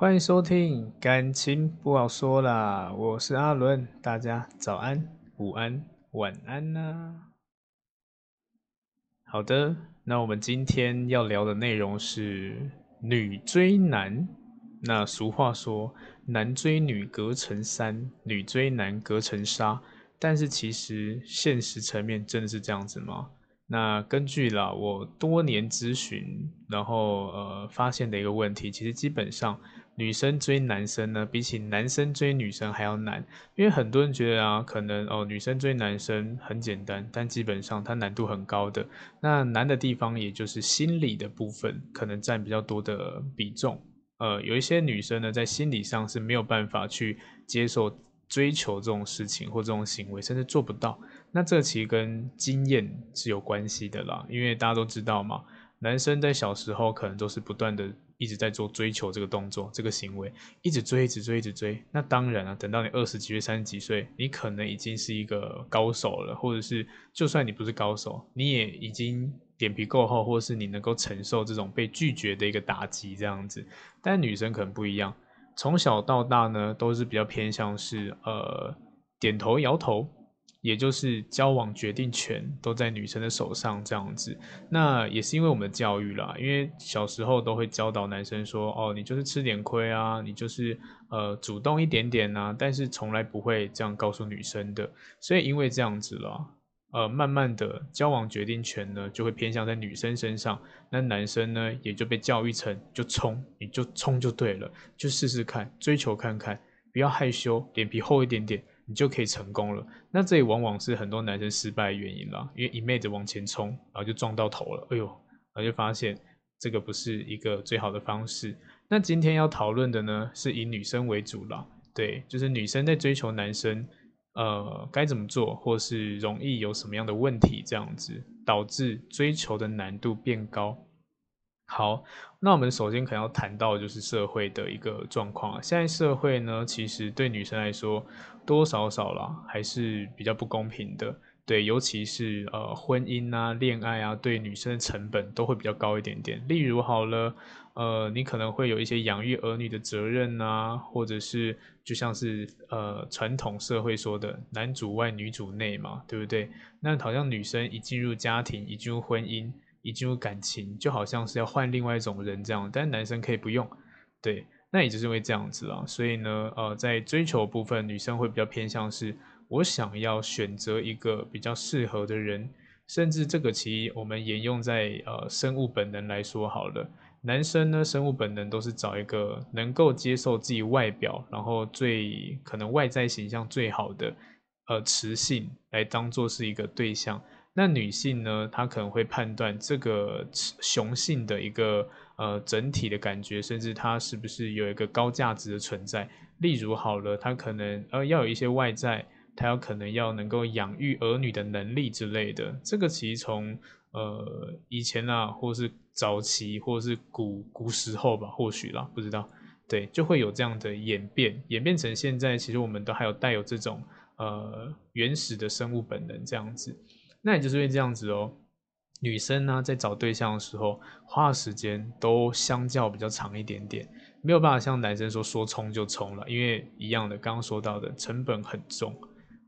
欢迎收听，感情不好说啦，我是阿伦，大家早安、午安、晚安呐、好的，那我们今天要聊的内容是女追男。那俗话说，男追女隔层山，女追男隔层纱。但是其实现实层面真的是这样子吗？那根据了我多年咨询，然后呃发现的一个问题，其实基本上。女生追男生呢，比起男生追女生还要难，因为很多人觉得啊，可能哦，女生追男生很简单，但基本上它难度很高的。那难的地方，也就是心理的部分，可能占比较多的比重。呃，有一些女生呢，在心理上是没有办法去接受追求这种事情或这种行为，甚至做不到。那这其实跟经验是有关系的啦，因为大家都知道嘛，男生在小时候可能都是不断的。一直在做追求这个动作，这个行为，一直追，一直追，一直追。那当然啊，等到你二十几岁、三十几岁，你可能已经是一个高手了，或者是就算你不是高手，你也已经脸皮够厚，或者是你能够承受这种被拒绝的一个打击这样子。但女生可能不一样，从小到大呢，都是比较偏向是呃点头摇头。也就是交往决定权都在女生的手上这样子，那也是因为我们的教育啦，因为小时候都会教导男生说，哦，你就是吃点亏啊，你就是呃主动一点点啊，但是从来不会这样告诉女生的，所以因为这样子啦，呃，慢慢的交往决定权呢就会偏向在女生身上，那男生呢也就被教育成就冲，你就冲就对了，就试试看，追求看看，不要害羞，脸皮厚一点点。你就可以成功了。那这也往往是很多男生失败的原因啦，因为一昧的往前冲，然后就撞到头了。哎呦，然后就发现这个不是一个最好的方式。那今天要讨论的呢，是以女生为主啦。对，就是女生在追求男生，呃，该怎么做，或是容易有什么样的问题，这样子导致追求的难度变高。好，那我们首先可能要谈到就是社会的一个状况啊。现在社会呢，其实对女生来说，多多少少啦，还是比较不公平的。对，尤其是呃婚姻啊、恋爱啊，对女生的成本都会比较高一点点。例如好了，呃，你可能会有一些养育儿女的责任啊，或者是就像是呃传统社会说的“男主外女主内”嘛，对不对？那好像女生一进入家庭，一进入婚姻。一进入感情，就好像是要换另外一种人这样，但是男生可以不用，对，那也就是因为这样子啦。所以呢，呃，在追求部分，女生会比较偏向是，我想要选择一个比较适合的人，甚至这个其实我们沿用在呃生物本能来说好了，男生呢，生物本能都是找一个能够接受自己外表，然后最可能外在形象最好的呃雌性来当做是一个对象。那女性呢，她可能会判断这个雄性的一个呃整体的感觉，甚至她是不是有一个高价值的存在。例如好了，她可能呃要有一些外在，她有可能要能够养育儿女的能力之类的。这个其实从呃以前啊，或是早期，或是古古时候吧，或许啦，不知道。对，就会有这样的演变，演变成现在，其实我们都还有带有这种呃原始的生物本能这样子。那也就是因为这样子哦，女生呢在找对象的时候，花的时间都相较比较长一点点，没有办法像男生说说冲就冲了，因为一样的，刚刚说到的成本很重，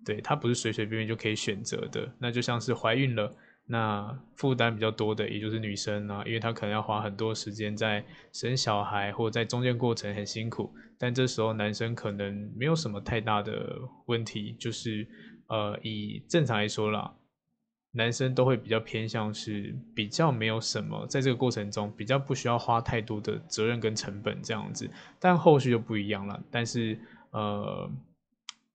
对，它不是随随便便就可以选择的。那就像是怀孕了，那负担比较多的也就是女生啊，因为她可能要花很多时间在生小孩，或者在中间过程很辛苦，但这时候男生可能没有什么太大的问题，就是呃以正常来说啦。男生都会比较偏向是比较没有什么，在这个过程中比较不需要花太多的责任跟成本这样子，但后续就不一样了。但是呃，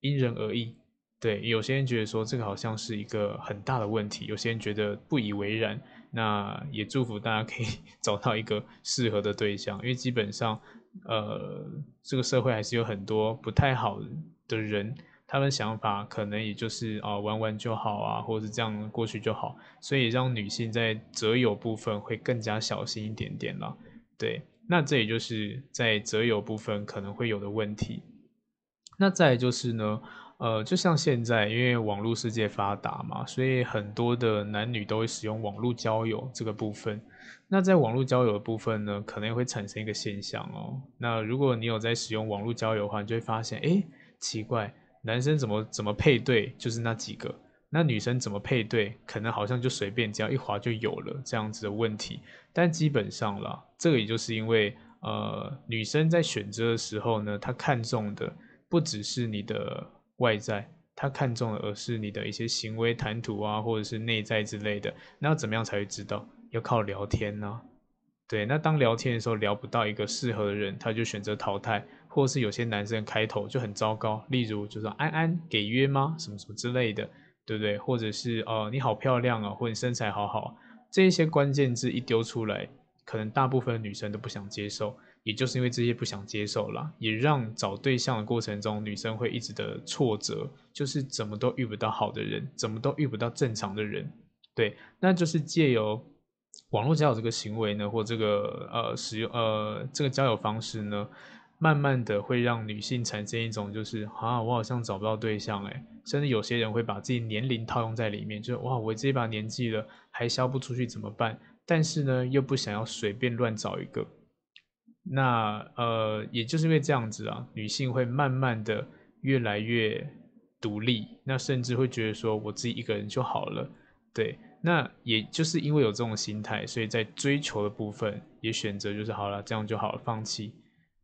因人而异，对，有些人觉得说这个好像是一个很大的问题，有些人觉得不以为然。那也祝福大家可以 找到一个适合的对象，因为基本上呃，这个社会还是有很多不太好的人。他们想法可能也就是啊玩玩就好啊，或者是这样过去就好，所以让女性在择友部分会更加小心一点点了。对，那这也就是在择友部分可能会有的问题。那再就是呢，呃，就像现在，因为网络世界发达嘛，所以很多的男女都会使用网络交友这个部分。那在网络交友的部分呢，可能会产生一个现象哦。那如果你有在使用网络交友的话，你就会发现，诶，奇怪，男生怎么怎么配对就是那几个，那女生怎么配对，可能好像就随便，只要一划就有了这样子的问题。但基本上啦，这个也就是因为，呃，女生在选择的时候呢，她看重的不只是你的外在，她看重的而是你的一些行为谈吐啊，或者是内在之类的。那要怎么样才会知道？要靠聊天呢、对，那当聊天的时候聊不到一个适合的人，他就选择淘汰，或是有些男生开头就很糟糕，例如就说安安给约吗？什么什么之类的，对不对？或者是呃你好漂亮啊，或者你身材好好，这一些关键字一丢出来，可能大部分女生都不想接受，也就是因为这些不想接受啦，也让找对象的过程中，女生会一直的挫折，就是怎么都遇不到好的人，怎么都遇不到正常的人，对，那就是借由。网络交友这个行为呢，或这个呃使用呃这个交友方式呢，慢慢的会让女性产生一种就是啊，我好像找不到对象诶，甚至有些人会把自己年龄套用在里面，就是哇，我这把年纪了还销不出去怎么办？但是呢，又不想要随便乱找一个，那呃，也就是因为这样子啊，女性会慢慢的越来越独立，那甚至会觉得说我自己一个人就好了，对。那也就是因为有这种心态，所以在追求的部分也选择就是好了，这样就好了，放弃，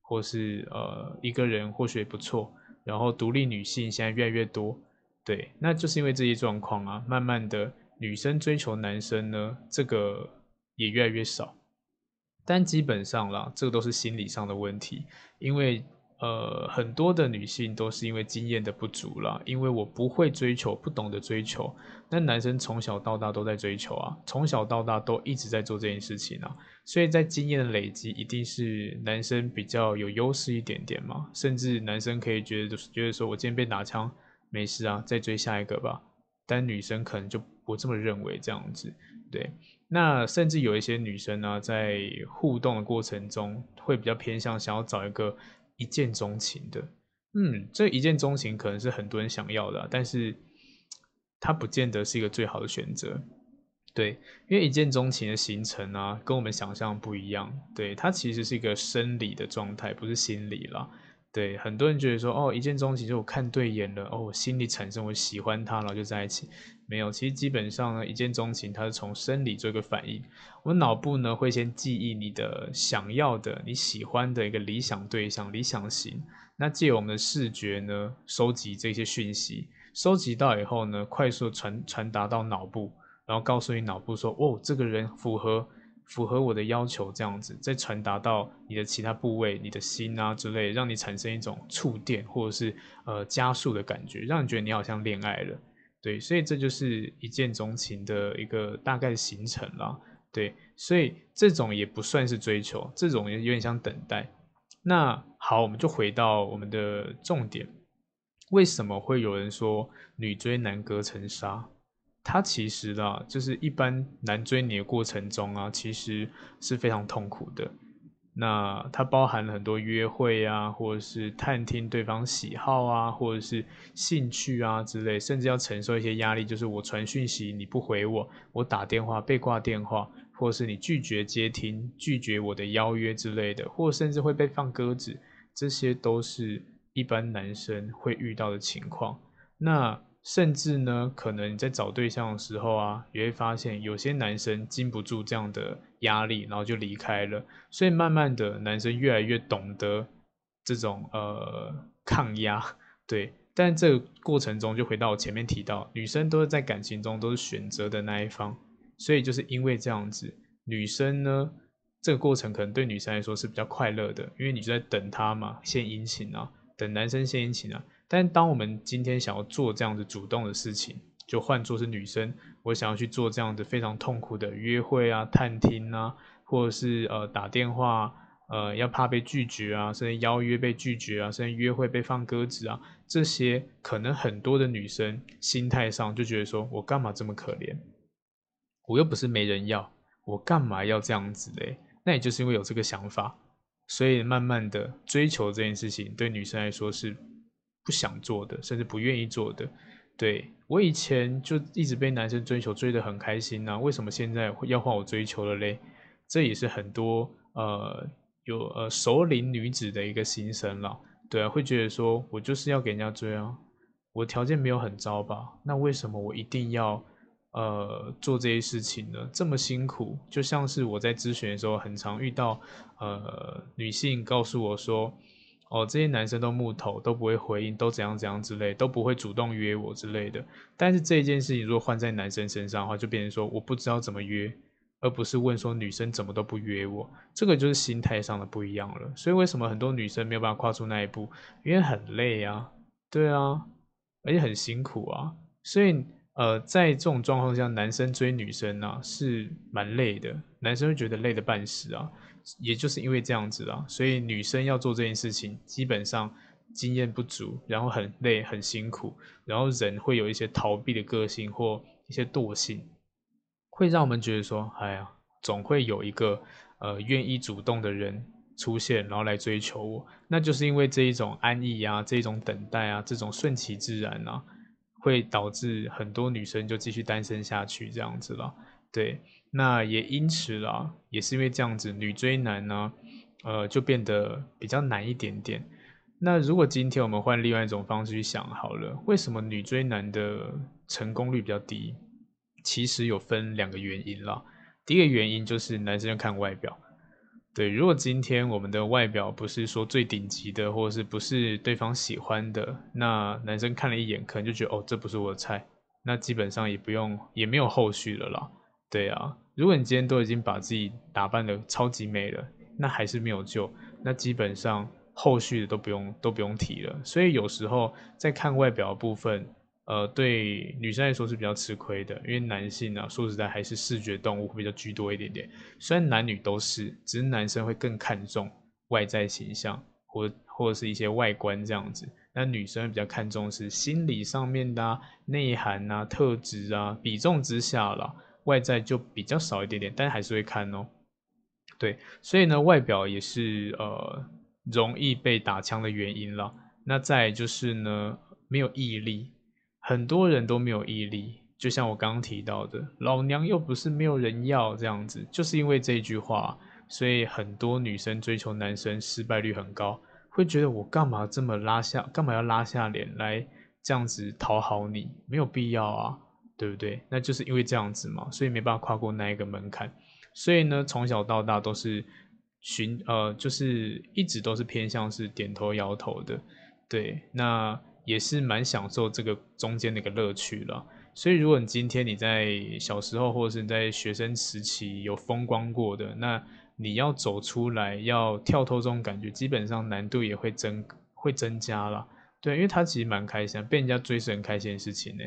或是呃一个人或许也不错。然后独立女性现在越来越多，对，那就是因为这些状况啊，慢慢的女生追求男生呢，这个也越来越少。但基本上啦，这个都是心理上的问题，因为。呃，很多的女性都是因为经验的不足啦，因为我不会追求，不懂得追求。那男生从小到大都在追求啊，从小到大都一直在做这件事情啊，所以在经验的累积，一定是男生比较有优势一点点嘛。甚至男生可以觉得，就是觉得说我今天被打枪，没事啊，再追下一个吧。但女生可能就不这么认为，这样子，对。那甚至有一些女生呢、在互动的过程中，会比较偏向想要找一个。一见钟情的，嗯，这一见钟情可能是很多人想要的，但是它不见得是一个最好的选择，对，因为一见钟情的形成啊，跟我们想象不一样，对，它其实是一个生理的状态，不是心理啦。对，很多人觉得说，哦，一见钟情就我看对眼了，哦，我心里产生我喜欢他，然后就在一起。没有，其实基本上呢，一见钟情它是从生理做一个反应，我脑部呢会先记忆你的想要的、你喜欢的一个理想对象、理想型，那借我们的视觉呢收集这些讯息，收集到以后呢，快速传传达到脑部，然后告诉你脑部说，哦，这个人符合。符合我的要求，这样子再传达到你的其他部位，你的心啊之类，让你产生一种触电或者是呃加速的感觉，让你觉得你好像恋爱了，对，所以这就是一见钟情的一个大概的形成啦，对，所以这种也不算是追求，这种有点像等待。那好，我们就回到我们的重点，为什么会有人说女追男隔层纱？它其实啦，就是一般男追你的过程中啊，其实是非常痛苦的。那它包含了很多约会啊，或者是探听对方喜好啊，或者是兴趣啊之类，甚至要承受一些压力，就是我传讯息你不回我，我打电话被挂电话，或者是你拒绝接听、拒绝我的邀约之类的，或甚至会被放鸽子，这些都是一般男生会遇到的情况。那甚至呢，可能你在找对象的时候啊，也会发现有些男生经不住这样的压力，然后就离开了。所以慢慢的，男生越来越懂得这种呃抗压，对。但这个过程中，就回到我前面提到，女生都是在感情中都是选择的那一方，所以就是因为这样子，女生呢，这个过程可能对女生来说是比较快乐的，因为你就在等他嘛，献殷勤啊，等男生献殷勤啊。但当我们今天想要做这样子主动的事情，就换作是女生，我想要去做这样子非常痛苦的约会啊、探听啊，或者是呃打电话，呃要怕被拒绝啊，甚至邀约被拒绝啊，甚至约会被放鸽子啊，这些可能很多的女生心态上就觉得说，我干嘛这么可怜？我又不是没人要，我干嘛要这样子嘞？那也就是因为有这个想法，所以慢慢的追求这件事情对女生来说是。不想做的，甚至不愿意做的。对，我以前就一直被男生追求，追得很开心呐，为什么现在要换我追求了嘞？这也是很多呃有呃熟龄女子的一个心声了。对啊，会觉得说我就是要给人家追啊，我条件没有很糟吧？那为什么我一定要呃做这些事情呢？这么辛苦，就像是我在咨询的时候，很常遇到呃女性告诉我说。哦，这些男生都木头，都不会回应，都怎样怎样之类，都不会主动约我之类的。但是这件事情如果换在男生身上的话，就变成说我不知道怎么约，而不是问说女生怎么都不约我。这个就是心态上的不一样了。所以为什么很多女生没有办法跨出那一步？因为很累啊，对啊，而且很辛苦啊。所以呃，在这种状况下，男生追女生啊是蛮累的，男生会觉得累得半死啊。也就是因为这样子啊，所以女生要做这件事情，基本上经验不足，然后很累、很辛苦，然后人会有一些逃避的个性或一些惰性，会让我们觉得说，哎呀，总会有一个呃愿意主动的人出现，然后来追求我。那就是因为这一种安逸啊，这种等待啊，这种顺其自然啊，会导致很多女生就继续单身下去这样子了。对，那也因此啦，也是因为这样子，女追男呢，呃，就变得比较难一点点。那如果今天我们换另外一种方式去想好了，为什么女追男的成功率比较低？其实有分两个原因啦。第一个原因就是男生要看外表。对，如果今天我们的外表不是说最顶级的，或者是不是对方喜欢的，那男生看了一眼，可能就觉得哦，这不是我的菜，那基本上也不用，也没有后续了啦。对啊，如果你今天都已经把自己打扮得超级美了，那还是没有救，那基本上后续的都不用都不用提了。所以有时候在看外表的部分，呃，对女生来说是比较吃亏的，因为男性啊，说实在还是视觉动物会比较居多一点点。虽然男女都是，只是男生会更看重外在形象或或者是一些外观这样子，那女生比较看重是心理上面的啊、内涵啊、特质啊，比重之下了。外在就比较少一点点，但还是会看哦。对，所以呢，外表也是呃容易被打枪的原因啦。那再就是呢，没有毅力，很多人都没有毅力。就像我刚刚提到的，老娘又不是没有人要这样子，就是因为这句话，所以很多女生追求男生失败率很高，会觉得我干嘛这么拉下，干嘛要拉下脸来这样子讨好你？没有必要啊。对不对？那就是因为这样子嘛，所以没办法跨过那一个门槛。所以呢，从小到大都是寻呃，就是一直都是偏向是点头摇头的。对，那也是蛮享受这个中间的一个乐趣了。所以，如果你今天你在小时候或者是你在学生时期有风光过的，那你要走出来，要跳脱这种感觉，基本上难度也会增会增加了。对，因为他其实蛮开心，被人家追是很开心的事情呢，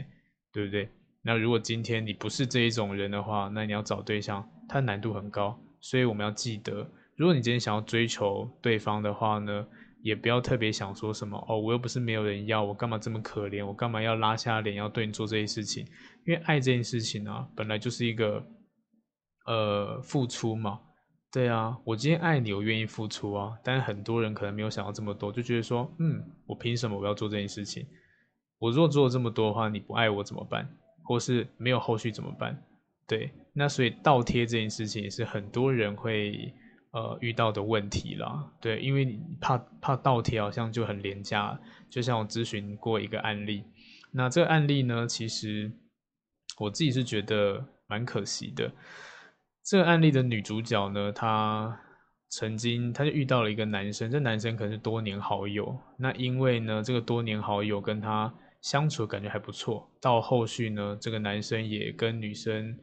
对不对？那如果今天你不是这一种人的话，那你要找对象，它难度很高，所以我们要记得，如果你今天想要追求对方的话呢，也不要特别想说什么哦，我又不是没有人要，我干嘛这么可怜，我干嘛要拉下脸要对你做这些事情？因为爱这件事情啊，本来就是一个呃付出嘛，对啊，我今天爱你，我愿意付出啊，但是很多人可能没有想到这么多，就觉得说，嗯，我凭什么我要做这件事情？我如果做了这么多的话，你不爱我怎么办？或是没有后续怎么办？对，那所以倒贴这件事情也是很多人会呃遇到的问题啦。对，因为你怕怕倒贴好像就很廉价。就像我咨询过一个案例，那这个案例呢，其实我自己是觉得蛮可惜的。这个案例的女主角呢，她曾经她就遇到了一个男生，这男生可能是多年好友。那因为呢，这个多年好友跟她。相处感觉还不错，到后续呢，这个男生也跟女生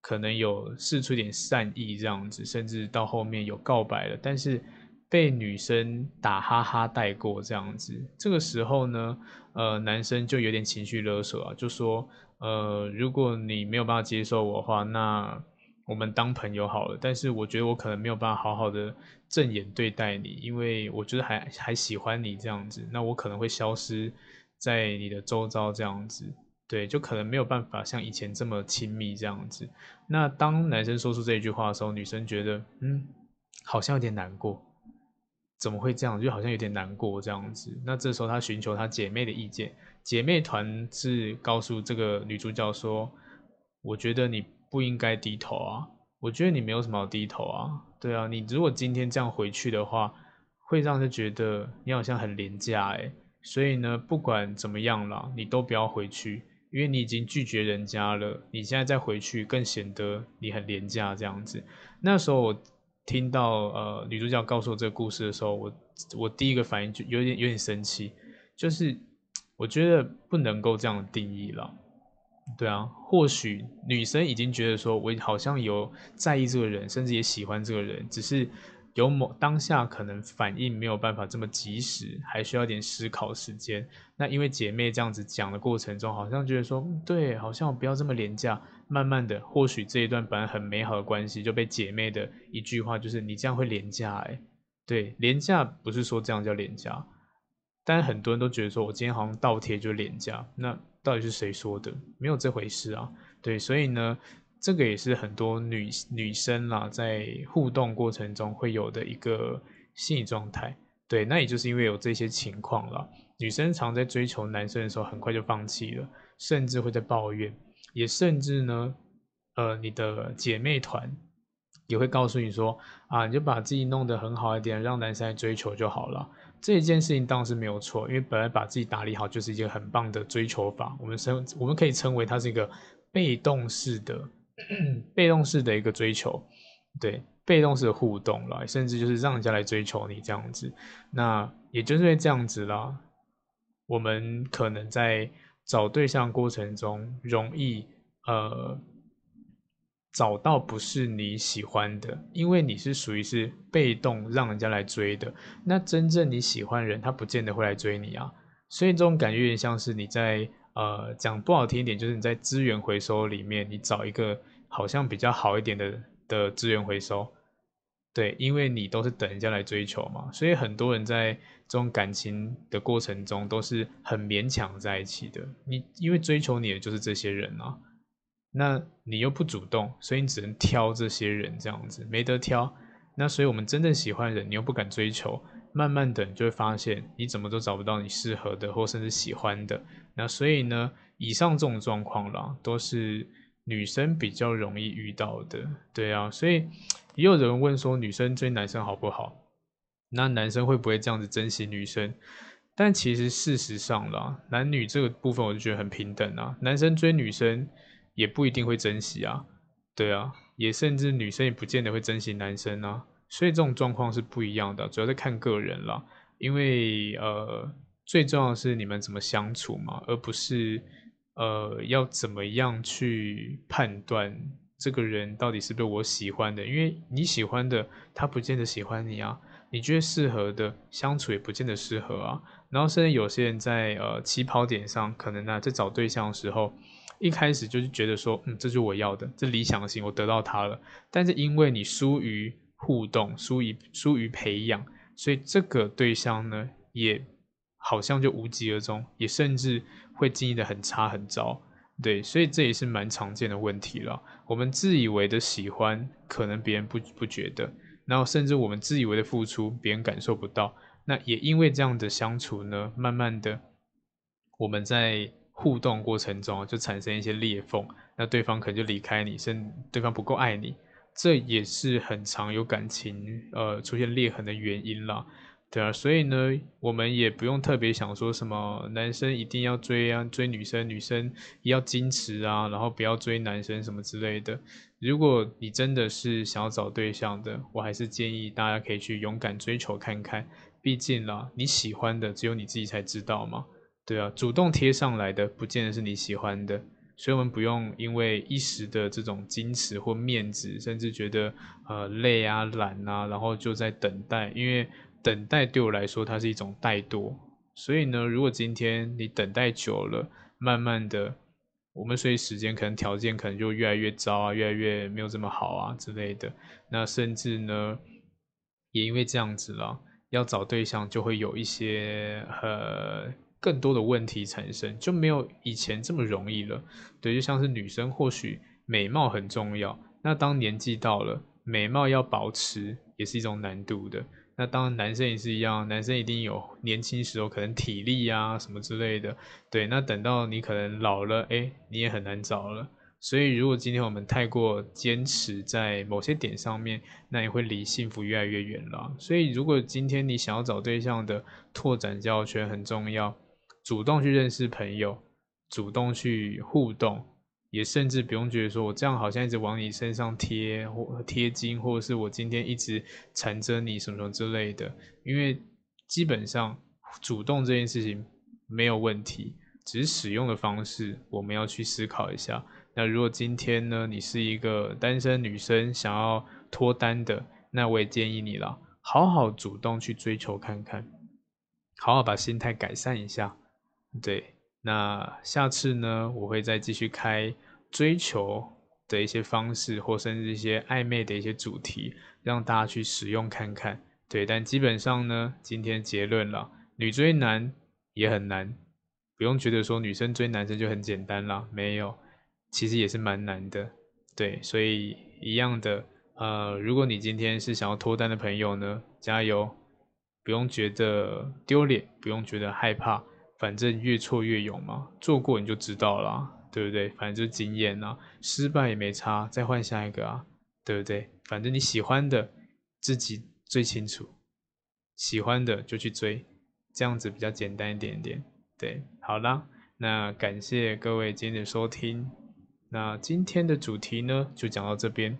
可能有试出一点善意这样子，甚至到后面有告白了，但是被女生打哈哈带过这样子。这个时候呢，呃，男生就有点情绪勒索啊，就说，呃，如果你没有办法接受我的话，那我们当朋友好了。但是我觉得我可能没有办法好好的正眼对待你，因为我觉得还还喜欢你这样子，那我可能会消失。在你的周遭这样子，对，就可能没有办法像以前这么亲密这样子。那当男生说出这一句话的时候，女生觉得，嗯，好像有点难过。怎么会这样？就好像有点难过这样子。那这时候他寻求他姐妹的意见，姐妹团是告诉这个女主角说：“我觉得你不应该低头啊，我觉得你没有什么好低头啊，对啊，你如果今天这样回去的话，会让人觉得你好像很廉价哎。所以呢，不管怎么样啦，你都不要回去，因为你已经拒绝人家了，你现在再回去更显得你很廉价这样子。那时候我。”听到呃女主角告诉我这个故事的时候，我我第一个反应就有点有点生气，就是我觉得不能够这样定义了。对啊，或许女生已经觉得说我好像有在意这个人，甚至也喜欢这个人，只是。有某当下可能反应没有办法这么及时，还需要点思考时间。那因为姐妹这样子讲的过程中，好像觉得说，对，好像我不要这么廉价。慢慢的，或许这一段本来很美好的关系，就被姐妹的一句话，就是你这样会廉价。哎，对，廉价不是说这样叫廉价，但很多人都觉得说我今天好像倒贴就廉价。那到底是谁说的？没有这回事啊。对，所以呢。这个也是很多女女生啦，在互动过程中会有的一个心理状态。对，那也就是因为有这些情况啦，女生常在追求男生的时候，很快就放弃了，甚至会在抱怨，也甚至呢，呃，你的姐妹团也会告诉你说，啊，你就把自己弄得很好一点，让男生来追求就好了。这一件事情当然是没有错，因为本来把自己打理好就是一件很棒的追求法，我们称我们可以称为它是一个被动式的。被动式的一个追求，对，被动式的互动啦，甚至就是让人家来追求你这样子，那也就是因为这样子啦，我们可能在找对象过程中容易呃找到不是你喜欢的，因为你是属于是被动让人家来追的，那真正你喜欢的人他不见得会来追你啊，所以这种感觉有点像是你在。呃，讲不好听一点，就是你在资源回收里面，你找一个好像比较好一点的的资源回收，对，因为你都是等人家来追求嘛，所以很多人在这种感情的过程中都是很勉强在一起的。你因为追求你的就是这些人啊，那你又不主动，所以你只能挑这些人这样子，没得挑。那所以我们真正喜欢的人，你又不敢追求。慢慢的，你就会发现你怎么都找不到你适合的，或甚至喜欢的。那所以呢，以上这种状况啦，都是女生比较容易遇到的。对啊，所以 也有人问说，女生追男生好不好？那男生会不会这样子珍惜女生？但其实事实上啦，男女这个部分我就觉得很平等啊。男生追女生也不一定会珍惜啊，对啊，也甚至女生也不见得会珍惜男生啊。所以这种状况是不一样的，主要是看个人啦。因为呃，最重要是你们怎么相处嘛，而不是呃要怎么样去判断这个人到底是不是我喜欢的。因为你喜欢的，他不见得喜欢你啊；你觉得适合的，相处也不见得适合啊。然后甚至有些人在呃起跑点上，可能呢、啊、在找对象的时候，一开始就是觉得说，嗯，这就是我要的，这理想型，我得到他了。但是因为你疏于互动，疏于疏于培养，所以这个对象呢，也好像就无疾而终，也甚至会经营的很差很糟，对，所以这也是蛮常见的问题了。我们自以为的喜欢，可能别人不不觉得，然后甚至我们自以为的付出，别人感受不到。那也因为这样的相处呢，慢慢的，我们在互动过程中就产生一些裂缝，那对方可能就离开你，甚至对方不够爱你。这也是很常有感情呃出现裂痕的原因啦，对啊，所以呢，我们也不用特别想说什么男生一定要追啊，追女生，女生也要矜持啊，然后不要追男生什么之类的。如果你真的是想要找对象的，我还是建议大家可以去勇敢追求看看，毕竟啦，你喜欢的只有你自己才知道嘛，对啊，主动贴上来的不见得是你喜欢的。所以，我们不用因为一时的这种矜持或面子，甚至觉得呃累啊、懒啊，然后就在等待。因为等待对我来说，它是一种怠惰。所以呢，如果今天你等待久了，慢慢的，我们随时间可能条件可能就越来越糟啊，越来越没有这么好啊之类的。那甚至呢，也因为这样子了，要找对象就会有一些呃。更多的问题产生，就没有以前这么容易了。对，就像是女生或许美貌很重要，那当年纪到了，美貌要保持也是一种难度的。那当然男生也是一样，男生一定有年轻时候可能体力啊什么之类的，对，那等到你可能老了，哎，你也很难找了。所以如果今天我们太过坚持在某些点上面，那也会离幸福越来越远了。所以如果今天你想要找对象的，拓展交友圈很重要，主动去认识朋友，主动去互动。也甚至不用觉得说，我这样好像一直往你身上贴或贴金，或者是我今天一直缠着你什么什么之类的。因为基本上主动这件事情没有问题，只是使用的方式我们要去思考一下。那如果今天呢，你是一个单身女生，想要脱单的，那我也建议你了，好好主动去追求看看，好好把心态改善一下，对。那下次呢，我会再继续开追求的一些方式，或甚至一些暧昧的一些主题，让大家去使用看看。对，但基本上呢，今天结论了，女追男也很难，不用觉得说女生追男生就很简单啦，没有，其实也是蛮难的。对，所以一样的，呃，如果你今天是想要脱单的朋友呢，加油，不用觉得丢脸，不用觉得害怕。反正越挫越勇嘛，做过你就知道了，对不对？反正就是经验啊，失败也没差，再换下一个啊，对不对？反正你喜欢的自己最清楚，喜欢的就去追，这样子比较简单一点点。对，好啦，那感谢各位今天的收听，那今天的主题呢就讲到这边。